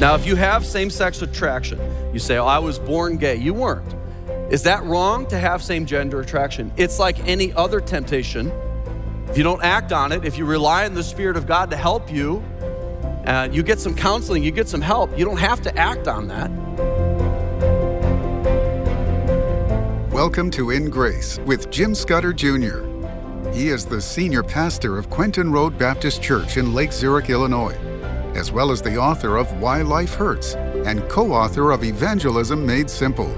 Now, if you have same sex attraction, you say, oh, I was born gay. You weren't. Is that wrong to have same gender attraction? It's like any other temptation. If you don't act on it, if you rely on the Spirit of God to help you, and you get some counseling, you get some help, you don't have to act on that. Welcome to In Grace with Jim Scudder Jr. He is the senior pastor of Quentin Road Baptist Church in Lake Zurich, Illinois, as well as the author of Why Life Hurts and co author of Evangelism Made Simple.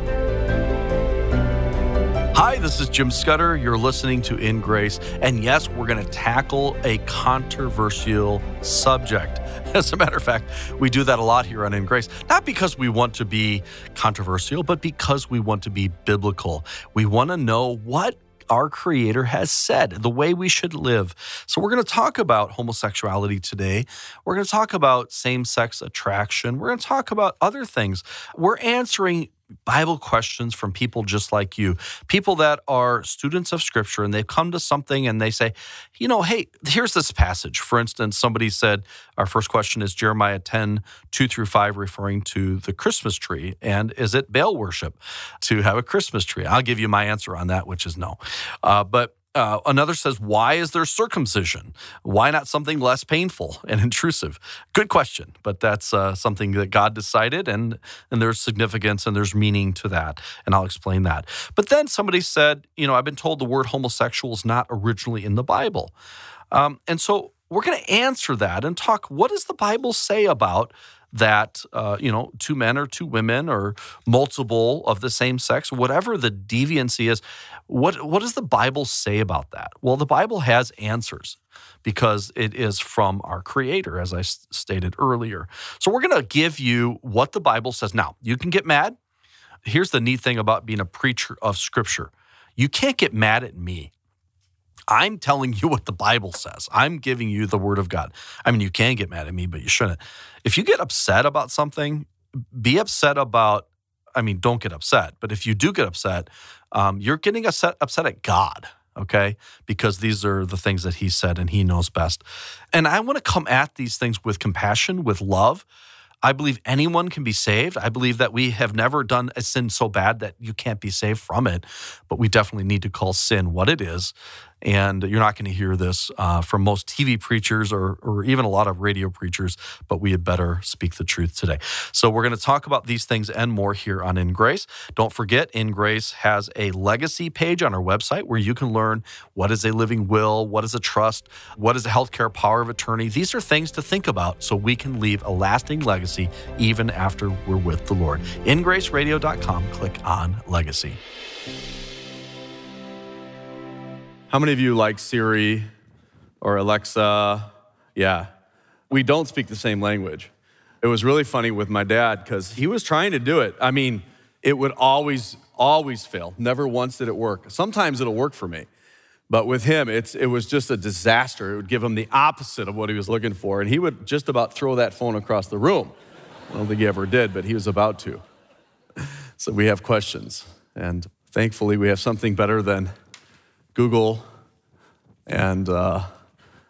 Hi, this is Jim Scudder. You're listening to In Grace. And yes, we're going to tackle a controversial subject. As a matter of fact, we do that a lot here on In Grace, not because we want to be controversial, but because we want to be biblical. We want to know what our Creator has said, the way we should live. So, we're going to talk about homosexuality today. We're going to talk about same sex attraction. We're going to talk about other things. We're answering Bible questions from people just like you, people that are students of Scripture, and they've come to something and they say, you know, hey, here's this passage. For instance, somebody said, our first question is Jeremiah 10, 2 through 5, referring to the Christmas tree. And is it Baal worship to have a Christmas tree? I'll give you my answer on that, which is no. Uh, but uh, another says, Why is there circumcision? Why not something less painful and intrusive? Good question, but that's uh, something that God decided, and, and there's significance and there's meaning to that. And I'll explain that. But then somebody said, You know, I've been told the word homosexual is not originally in the Bible. Um, and so we're going to answer that and talk what does the Bible say about that uh, you know two men or two women or multiple of the same sex whatever the deviancy is what what does the bible say about that? Well the bible has answers because it is from our creator as i s- stated earlier. So we're going to give you what the bible says. Now you can get mad. Here's the neat thing about being a preacher of scripture. You can't get mad at me I'm telling you what the Bible says. I'm giving you the word of God. I mean, you can get mad at me, but you shouldn't. If you get upset about something, be upset about, I mean, don't get upset. But if you do get upset, um, you're getting upset, upset at God, okay? Because these are the things that He said and He knows best. And I want to come at these things with compassion, with love. I believe anyone can be saved. I believe that we have never done a sin so bad that you can't be saved from it. But we definitely need to call sin what it is and you're not going to hear this uh, from most TV preachers or, or even a lot of radio preachers, but we had better speak the truth today. So we're going to talk about these things and more here on In Grace. Don't forget, In Grace has a legacy page on our website where you can learn what is a living will, what is a trust, what is a healthcare power of attorney. These are things to think about so we can leave a lasting legacy even after we're with the Lord. InGraceRadio.com, click on Legacy. How many of you like Siri or Alexa? Yeah. We don't speak the same language. It was really funny with my dad because he was trying to do it. I mean, it would always, always fail. Never once did it work. Sometimes it'll work for me. But with him, it's, it was just a disaster. It would give him the opposite of what he was looking for. And he would just about throw that phone across the room. I don't think he ever did, but he was about to. So we have questions. And thankfully, we have something better than Google and uh,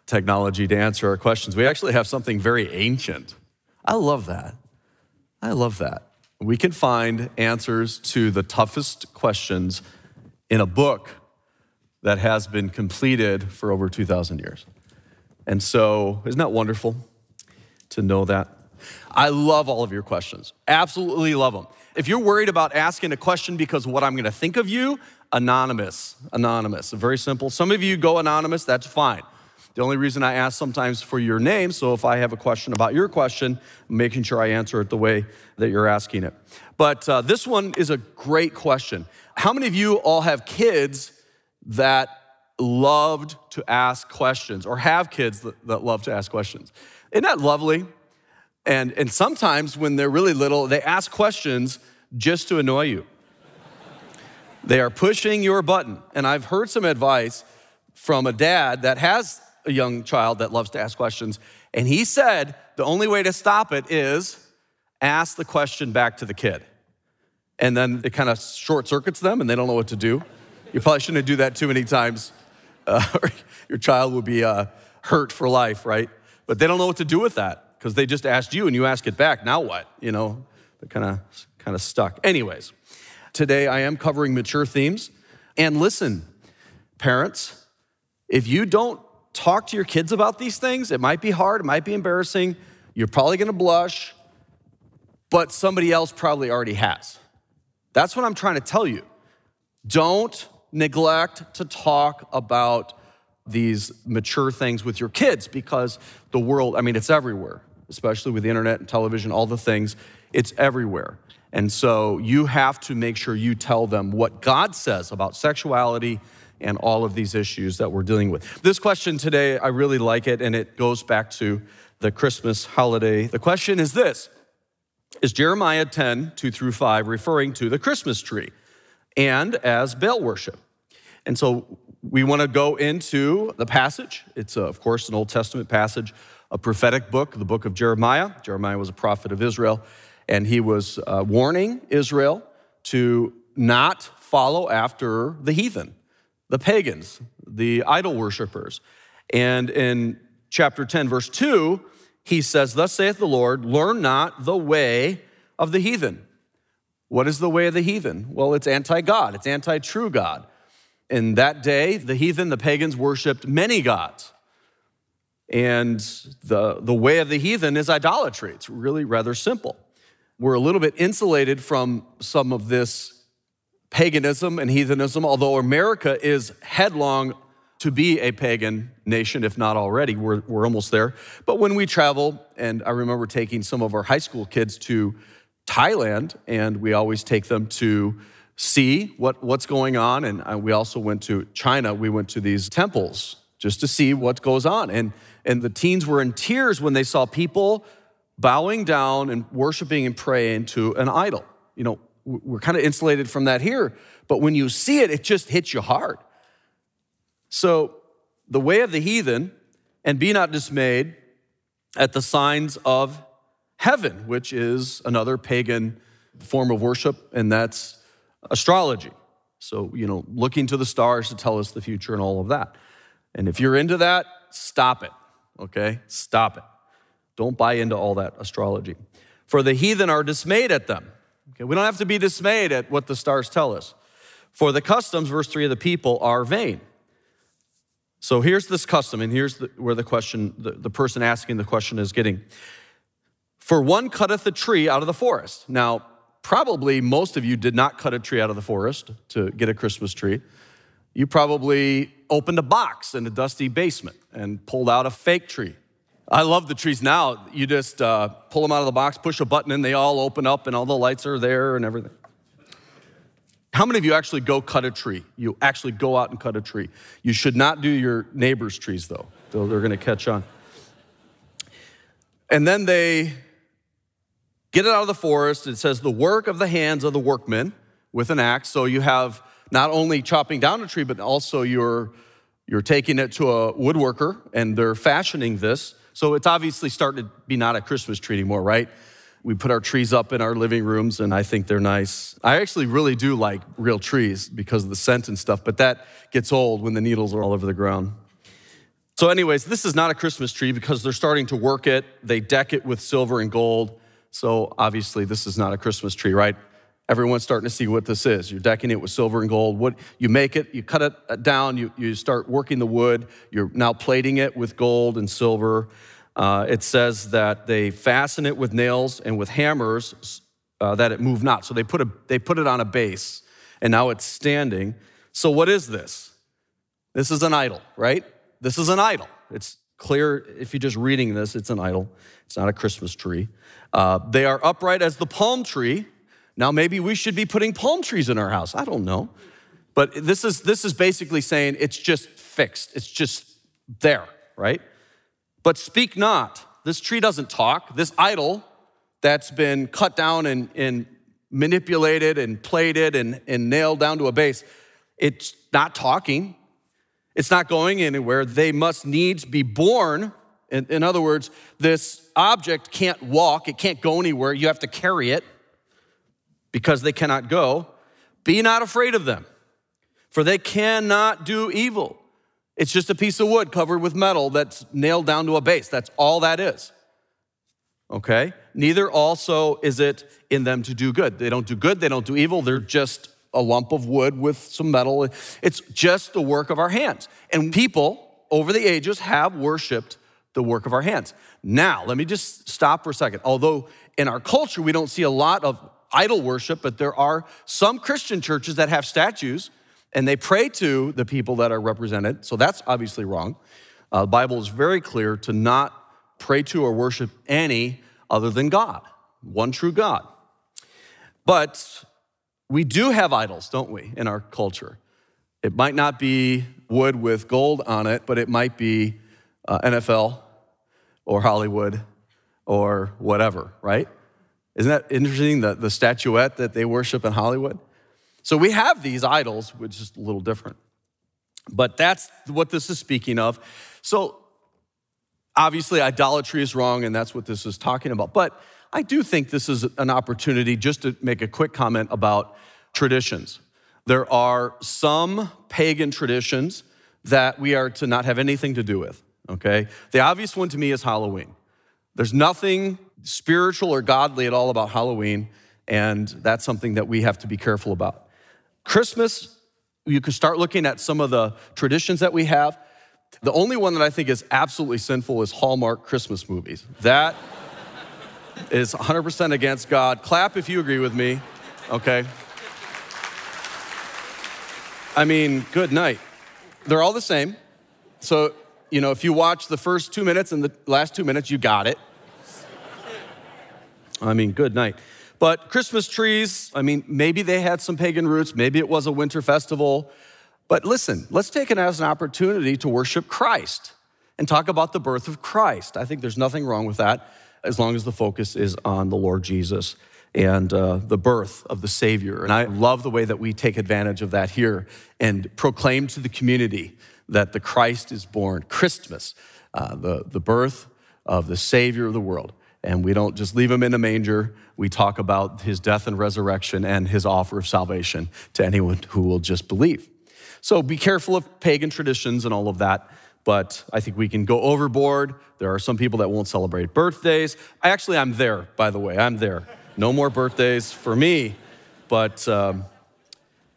technology to answer our questions. We actually have something very ancient. I love that. I love that. We can find answers to the toughest questions in a book that has been completed for over 2,000 years. And so, isn't that wonderful to know that? I love all of your questions. Absolutely love them. If you're worried about asking a question because what I'm going to think of you, anonymous. Anonymous. Very simple. Some of you go anonymous, that's fine. The only reason I ask sometimes for your name, so if I have a question about your question, I'm making sure I answer it the way that you're asking it. But uh, this one is a great question. How many of you all have kids that loved to ask questions or have kids that, that love to ask questions? Isn't that lovely? And, and sometimes when they're really little, they ask questions just to annoy you. They are pushing your button. And I've heard some advice from a dad that has a young child that loves to ask questions. And he said the only way to stop it is ask the question back to the kid. And then it kind of short circuits them and they don't know what to do. You probably shouldn't do that too many times. Uh, your child will be uh, hurt for life, right? But they don't know what to do with that. because they just asked you and you ask it back. Now what? You know, they're kind of kind of stuck. Anyways, today I am covering mature themes. And listen, parents, if you don't talk to your kids about these things, it might be hard, it might be embarrassing. You're probably to blush, but somebody else probably already has. That's what I'm trying to tell you. Don't neglect to talk about these mature things with your kids because the world, I mean, it's everywhere, especially with the internet and television, all the things, it's everywhere. And so you have to make sure you tell them what God says about sexuality and all of these issues that we're dealing with. This question today, I really like it, and it goes back to the Christmas holiday. The question is this Is Jeremiah 10, 2 through 5, referring to the Christmas tree and as Baal worship? And so we want to go into the passage. It's, uh, of course, an Old Testament passage, a prophetic book, the book of Jeremiah. Jeremiah was a prophet of Israel, and he was uh, warning Israel to not follow after the heathen, the pagans, the idol worshippers. And in chapter 10, verse 2, he says, Thus saith the Lord, learn not the way of the heathen. What is the way of the heathen? Well, it's anti God, it's anti true God. In that day, the heathen, the pagans, worshiped many gods. And the, the way of the heathen is idolatry. It's really rather simple. We're a little bit insulated from some of this paganism and heathenism, although America is headlong to be a pagan nation, if not already. We're, we're almost there. But when we travel, and I remember taking some of our high school kids to Thailand, and we always take them to see what, what's going on. And uh, we also went to China. We went to these temples just to see what goes on. And, and the teens were in tears when they saw people bowing down and worshiping and praying to an idol. You know, we're kind of insulated from that here, but when you see it, it just hits you hard. So, the way of the heathen, and be not dismayed at the signs of heaven, which is another pagan form of worship, and that's astrology. So, you know, looking to the stars to tell us the future and all of that. And if you're into that, stop it, okay? Stop it. Don't buy into all that astrology. For the heathen are dismayed at them. Okay, we don't have to be dismayed at what the stars tell us. For the customs, verse 3 of the people, are vain. So here's this custom, and here's the, where the question, the, the person asking the question is getting. For one cutteth a tree out of the forest. Now, probably most of you did not cut a tree out of the forest to get a Christmas tree. You probably opened a box in a dusty basement and pulled out a fake tree. I love the trees now. You just uh, pull them out of the box, push a button, and they all open up, and all the lights are there and everything. How many of you actually go cut a tree? You actually go out and cut a tree. You should not do your neighbor's trees, though, though they're going to catch on. And then they Get it out of the forest. It says, the work of the hands of the workmen with an axe. So you have not only chopping down a tree, but also you're, you're taking it to a woodworker and they're fashioning this. So it's obviously starting to be not a Christmas tree anymore, right? We put our trees up in our living rooms and I think they're nice. I actually really do like real trees because of the scent and stuff, but that gets old when the needles are all over the ground. So, anyways, this is not a Christmas tree because they're starting to work it. They deck it with silver and gold. So obviously, this is not a Christmas tree, right? Everyone's starting to see what this is. You're decking it with silver and gold. What you make it, you cut it down, you, you start working the wood. You're now plating it with gold and silver. Uh, it says that they fasten it with nails and with hammers uh, that it move not. So they put, a, they put it on a base, and now it's standing. So what is this? This is an idol, right? This is an idol. It's clear if you're just reading this, it's an idol. It's not a Christmas tree. Uh, they are upright as the palm tree. Now, maybe we should be putting palm trees in our house. I don't know. But this is, this is basically saying it's just fixed, it's just there, right? But speak not. This tree doesn't talk. This idol that's been cut down and, and manipulated and plated and, and nailed down to a base, it's not talking. It's not going anywhere. They must needs be born in, in other words, this object can't walk, it can't go anywhere. You have to carry it because they cannot go. Be not afraid of them, for they cannot do evil. It's just a piece of wood covered with metal that's nailed down to a base. That's all that is. okay? Neither also is it in them to do good. They don't do good, they don't do evil, they're just a lump of wood with some metal. It's just the work of our hands. And people over the ages have worshiped the work of our hands. Now, let me just stop for a second. Although in our culture we don't see a lot of idol worship, but there are some Christian churches that have statues and they pray to the people that are represented. So that's obviously wrong. Uh, the Bible is very clear to not pray to or worship any other than God, one true God. But we do have idols, don't we, in our culture? It might not be wood with gold on it, but it might be uh, NFL or Hollywood or whatever, right? Isn't that interesting, the, the statuette that they worship in Hollywood? So we have these idols, which is a little different. But that's what this is speaking of. So obviously, idolatry is wrong, and that's what this is talking about. But I do think this is an opportunity just to make a quick comment about traditions. There are some pagan traditions that we are to not have anything to do with, okay? The obvious one to me is Halloween. There's nothing spiritual or godly at all about Halloween, and that's something that we have to be careful about. Christmas, you can start looking at some of the traditions that we have. The only one that I think is absolutely sinful is Hallmark Christmas movies. That is 100% against God. Clap if you agree with me, okay? I mean, good night. They're all the same. So, you know, if you watch the first two minutes and the last two minutes, you got it. I mean, good night. But Christmas trees, I mean, maybe they had some pagan roots, maybe it was a winter festival. But listen, let's take it as an opportunity to worship Christ and talk about the birth of Christ. I think there's nothing wrong with that as long as the focus is on the Lord Jesus and uh, the birth of the Savior. And I love the way that we take advantage of that here and proclaim to the community that the Christ is born, Christmas, uh, the, the birth of the Savior of the world. And we don't just leave him in a manger. We talk about his death and resurrection and his offer of salvation to anyone who will just believe. So be careful of pagan traditions and all of that, but I think we can go overboard. There are some people that won't celebrate birthdays. I actually, I'm there, by the way. I'm there. No more birthdays for me, but um,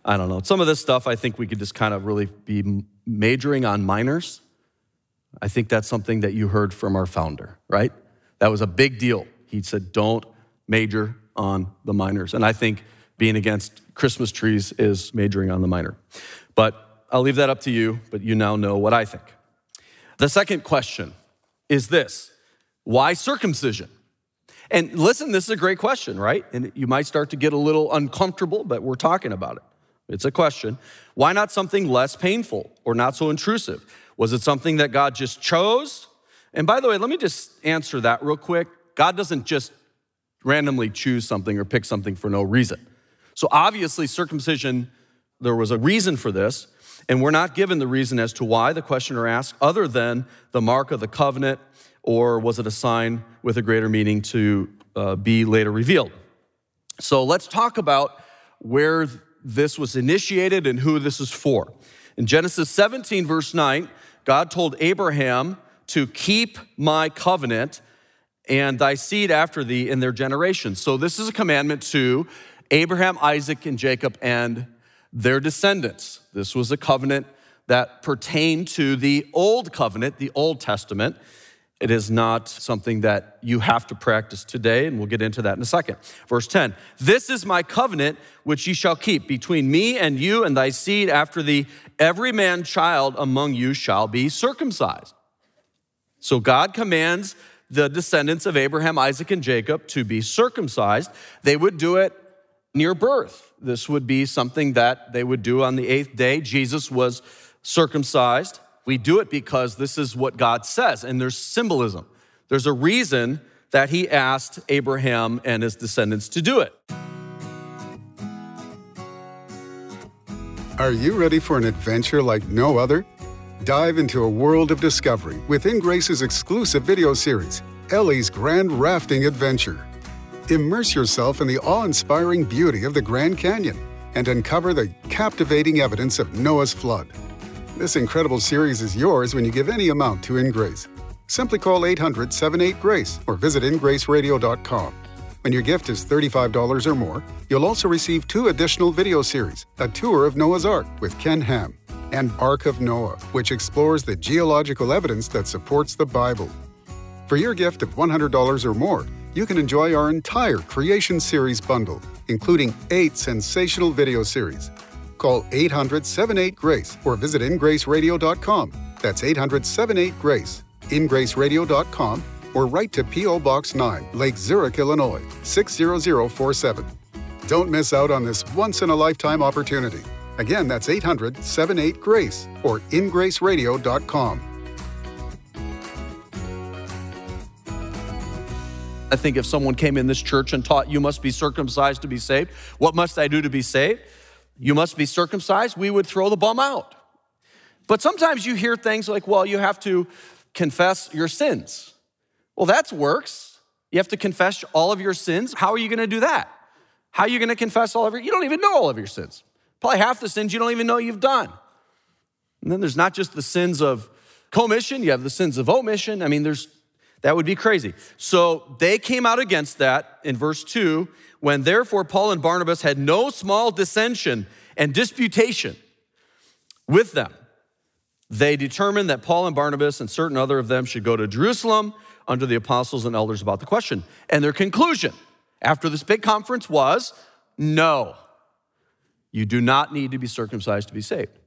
I don't know. Some of this stuff, I think we could just kind of really be majoring on minors. I think that's something that you heard from our founder, right? That was a big deal. He said, don't major on the minors. And I think being against Christmas trees is majoring on the minor. But I'll leave that up to you, but you now know what I think. The second question is this why circumcision? And listen, this is a great question, right? And you might start to get a little uncomfortable, but we're talking about it. It's a question. Why not something less painful or not so intrusive? Was it something that God just chose? And by the way, let me just answer that real quick. God doesn't just randomly choose something or pick something for no reason. So obviously, circumcision, there was a reason for this, and we're not given the reason as to why the questioner asked, other than the mark of the covenant, or was it a sign with a greater meaning to uh, be later revealed? So let's talk about where this was initiated and who this is for. In Genesis 17, verse 9, God told Abraham to keep my covenant and thy seed after thee in their generations. So, this is a commandment to Abraham, Isaac, and Jacob and their descendants. This was a covenant that pertained to the Old Covenant, the Old Testament. It is not something that you have to practice today, and we'll get into that in a second. Verse 10 This is my covenant which ye shall keep between me and you and thy seed after thee. Every man child among you shall be circumcised. So God commands the descendants of Abraham, Isaac, and Jacob to be circumcised. They would do it near birth. This would be something that they would do on the eighth day. Jesus was circumcised. We do it because this is what God says, and there's symbolism. There's a reason that he asked Abraham and his descendants to do it. Are you ready for an adventure like no other? Dive into a world of discovery with InGrace's exclusive video series, Ellie's Grand Rafting Adventure. Immerse yourself in the awe inspiring beauty of the Grand Canyon and uncover the captivating evidence of Noah's flood. This incredible series is yours when you give any amount to InGrace. Simply call 800 78 Grace or visit ingraceradio.com. When your gift is $35 or more, you'll also receive two additional video series A Tour of Noah's Ark with Ken Ham and Ark of Noah, which explores the geological evidence that supports the Bible. For your gift of $100 or more, you can enjoy our entire Creation Series bundle, including eight sensational video series. Call 800 78 Grace or visit ingraceradio.com. That's 800 78 Grace, ingraceradio.com, or write to P.O. Box 9, Lake Zurich, Illinois 60047. Don't miss out on this once in a lifetime opportunity. Again, that's 800 78 Grace or ingraceradio.com. I think if someone came in this church and taught you must be circumcised to be saved, what must I do to be saved? You must be circumcised, we would throw the bum out. But sometimes you hear things like, well, you have to confess your sins. Well, that works. You have to confess all of your sins. How are you going to do that? How are you going to confess all of your? You don't even know all of your sins. Probably half the sins you don't even know you've done. And then there's not just the sins of commission, you have the sins of omission. I mean, there's that would be crazy. So they came out against that in verse 2 when therefore Paul and Barnabas had no small dissension and disputation with them. They determined that Paul and Barnabas and certain other of them should go to Jerusalem under the apostles and elders about the question. And their conclusion after this big conference was no, you do not need to be circumcised to be saved.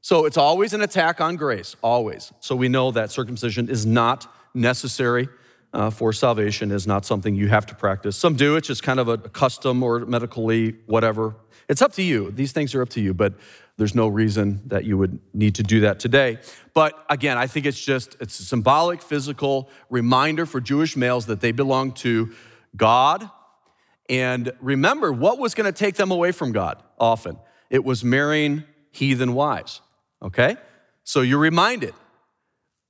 So it's always an attack on grace, always. So we know that circumcision is not necessary uh, for salvation is not something you have to practice. Some do, it's just kind of a custom or medically, whatever. It's up to you. These things are up to you, but there's no reason that you would need to do that today. But again, I think it's just it's a symbolic, physical reminder for Jewish males that they belong to God. And remember, what was going to take them away from God often? It was marrying heathen wives, okay? So you're reminded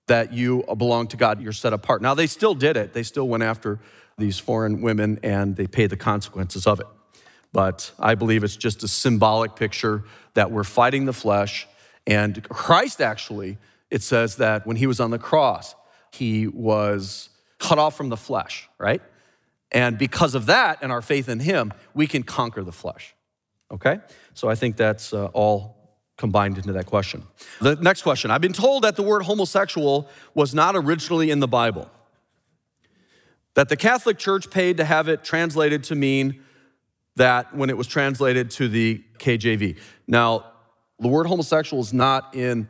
that you belong to God, you're set apart. Now, they still did it. They still went after these foreign women and they paid the consequences of it. But I believe it's just a symbolic picture that we're fighting the flesh. And Christ actually, it says that when he was on the cross, he was cut off from the flesh, right? And because of that and our faith in him, we can conquer the flesh. Okay? So I think that's uh, all combined into that question. The next question I've been told that the word homosexual was not originally in the Bible, that the Catholic Church paid to have it translated to mean that when it was translated to the KJV. Now, the word homosexual is not in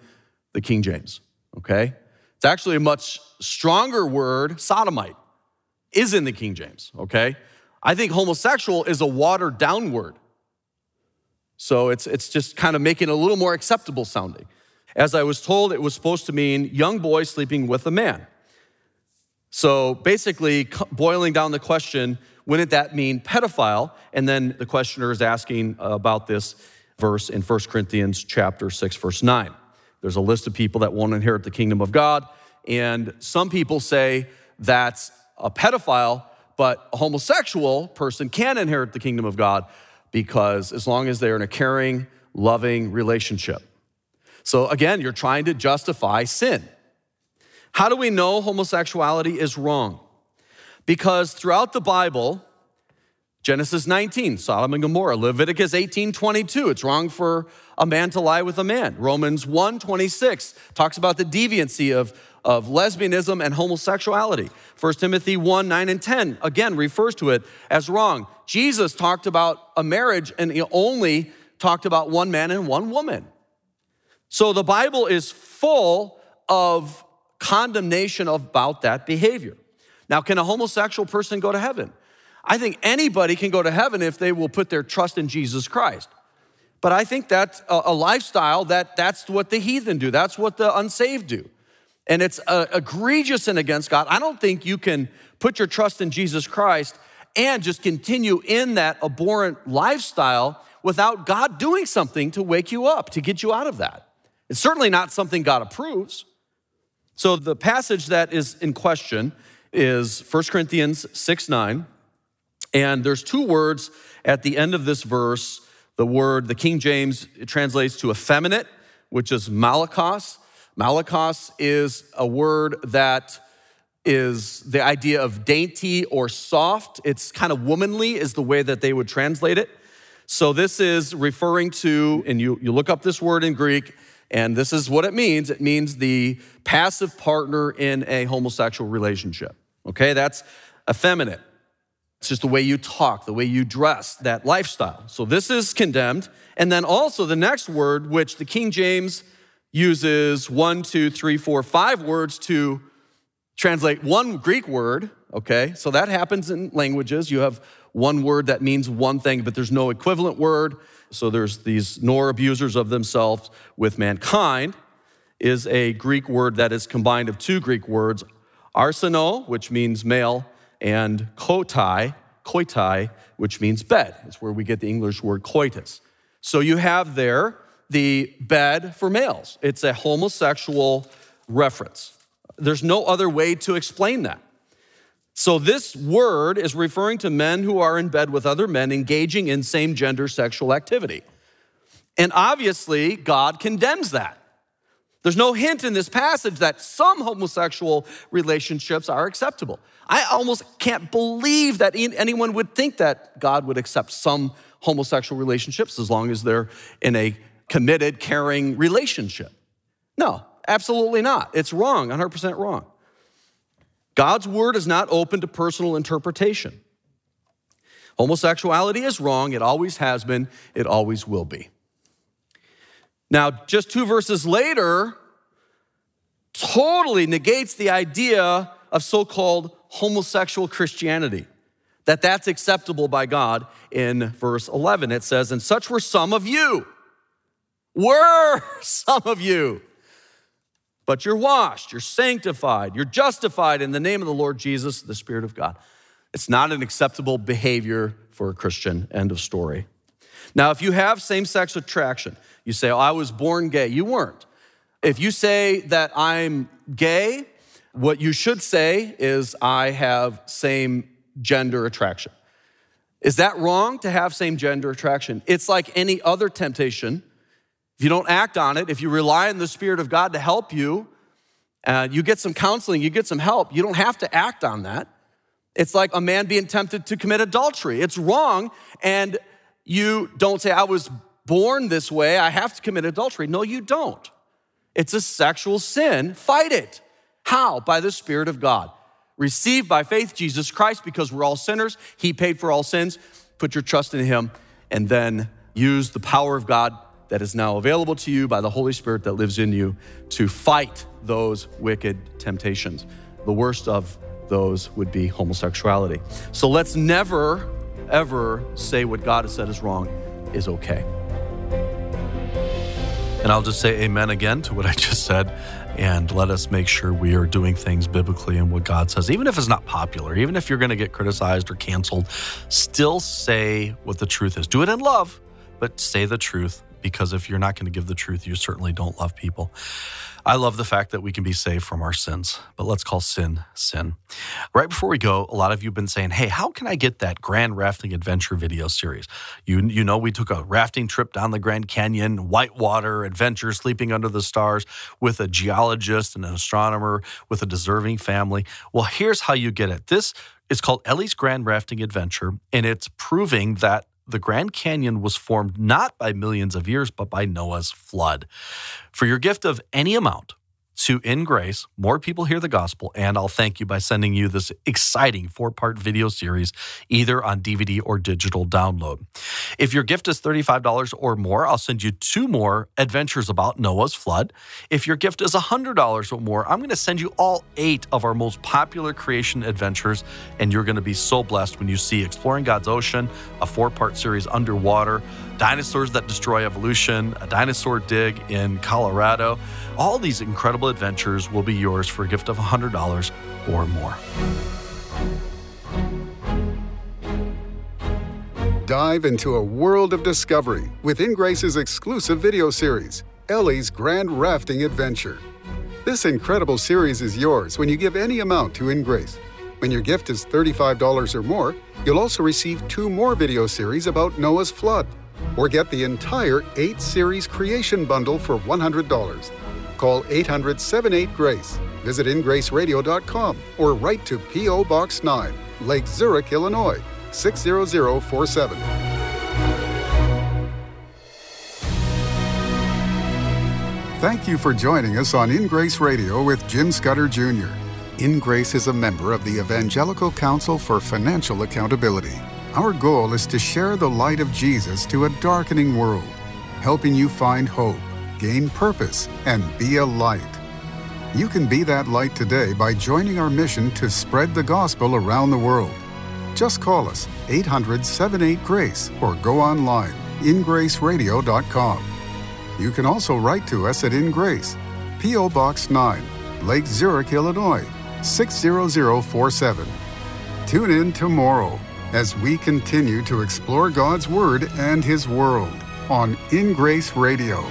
the King James, okay? It's actually a much stronger word, sodomite, is in the King James, okay? I think homosexual is a watered down word. So it's, it's just kind of making it a little more acceptable sounding. As I was told, it was supposed to mean young boy sleeping with a man. So basically, boiling down the question, wouldn't that mean pedophile? And then the questioner is asking about this verse in 1 Corinthians chapter 6, verse 9. There's a list of people that won't inherit the kingdom of God. And some people say that's a pedophile, but a homosexual person can inherit the kingdom of God because as long as they're in a caring, loving relationship. So again, you're trying to justify sin. How do we know homosexuality is wrong? Because throughout the Bible, Genesis 19, Sodom and Gomorrah, Leviticus 18, 22, it's wrong for a man to lie with a man. Romans 1, 26 talks about the deviancy of, of lesbianism and homosexuality. 1 Timothy 1, 9 and 10, again, refers to it as wrong. Jesus talked about a marriage and he only talked about one man and one woman. So the Bible is full of condemnation about that behavior. Now, can a homosexual person go to heaven? I think anybody can go to heaven if they will put their trust in Jesus Christ. But I think that's a, lifestyle that that's what the heathen do. That's what the unsaved do. And it's a, egregious and against God. I don't think you can put your trust in Jesus Christ and just continue in that abhorrent lifestyle without God doing something to wake you up, to get you out of that. It's certainly not something God approves. So the passage that is in question is 1 Corinthians 6 9. And there's two words at the end of this verse. The word, the King James, translates to effeminate, which is malakos. Malakos is a word that is the idea of dainty or soft. It's kind of womanly, is the way that they would translate it. So this is referring to, and you, you look up this word in Greek, and this is what it means it means the passive partner in a homosexual relationship. Okay, that's effeminate. It's just the way you talk, the way you dress, that lifestyle. So this is condemned. And then also the next word, which the King James uses one, two, three, four, five words to translate one Greek word, okay? So that happens in languages. You have one word that means one thing, but there's no equivalent word. So there's these nor abusers of themselves with mankind is a Greek word that is combined of two Greek words, arseno, which means male, and kotai, koitai, which means bed. It's where we get the English word coitus. So you have there the bed for males. It's a homosexual reference. There's no other way to explain that. So, this word is referring to men who are in bed with other men engaging in same gender sexual activity. And obviously, God condemns that. There's no hint in this passage that some homosexual relationships are acceptable. I almost can't believe that anyone would think that God would accept some homosexual relationships as long as they're in a committed, caring relationship. No, absolutely not. It's wrong, 100% wrong. God's word is not open to personal interpretation. Homosexuality is wrong. It always has been. It always will be. Now, just two verses later, totally negates the idea of so called homosexual Christianity, that that's acceptable by God in verse 11. It says, And such were some of you. Were some of you but you're washed, you're sanctified, you're justified in the name of the Lord Jesus, the Spirit of God. It's not an acceptable behavior for a Christian. End of story. Now, if you have same sex attraction, you say, oh, I was born gay. You weren't. If you say that I'm gay, what you should say is, I have same gender attraction. Is that wrong to have same gender attraction? It's like any other temptation if you don't act on it, if you rely on the Spirit of God to help you, uh, you get some counseling, you get some help, you don't have to act on that. It's like a man being tempted to commit adultery. It's wrong, and you don't say, I was born this way, I have to commit adultery. No, you don't. It's a sexual sin. Fight it. How? By the Spirit of God. Received by faith Jesus Christ because we're all sinners. He paid for all sins. Put your trust in Him and then use the power of God that is now available to you by the Holy Spirit that lives in you to fight those wicked temptations. The worst of those would be homosexuality. So let's never, ever say what God has said is wrong is okay. And I'll just say amen again to what I just said. And let us make sure we are doing things biblically and what God says. Even if it's not popular, even if you're going to get criticized or canceled, still say what the truth is. Do it in love, but say the truth because if you're not going to give the truth, you certainly don't love people. I love the fact that we can be saved from our sins, but let's call sin sin. Right before we go, a lot of you have been saying, "Hey, how can I get that Grand Rafting Adventure video series?" You you know, we took a rafting trip down the Grand Canyon, whitewater adventure, sleeping under the stars with a geologist and an astronomer with a deserving family. Well, here's how you get it. This is called Ellie's Grand Rafting Adventure, and it's proving that the Grand Canyon was formed not by millions of years, but by Noah's flood. For your gift of any amount, to In Grace, more people hear the gospel, and I'll thank you by sending you this exciting four part video series, either on DVD or digital download. If your gift is $35 or more, I'll send you two more adventures about Noah's flood. If your gift is $100 or more, I'm going to send you all eight of our most popular creation adventures, and you're going to be so blessed when you see Exploring God's Ocean, a four part series underwater, Dinosaurs That Destroy Evolution, a dinosaur dig in Colorado. All these incredible adventures will be yours for a gift of $100 or more. Dive into a world of discovery with InGrace's exclusive video series, Ellie's Grand Rafting Adventure. This incredible series is yours when you give any amount to InGrace. When your gift is $35 or more, you'll also receive two more video series about Noah's flood, or get the entire 8 series creation bundle for $100 Call 800 78 Grace. Visit ingraceradio.com or write to P.O. Box 9, Lake Zurich, Illinois 60047. Thank you for joining us on In Grace Radio with Jim Scudder Jr. In Grace is a member of the Evangelical Council for Financial Accountability. Our goal is to share the light of Jesus to a darkening world, helping you find hope, gain purpose, and be a light. You can be that light today by joining our mission to spread the gospel around the world. Just call us 800 78 Grace or go online ingraceradio.com. You can also write to us at In Grace, P.O. Box 9, Lake Zurich, Illinois 60047. Tune in tomorrow as we continue to explore God's Word and His world on In Grace Radio.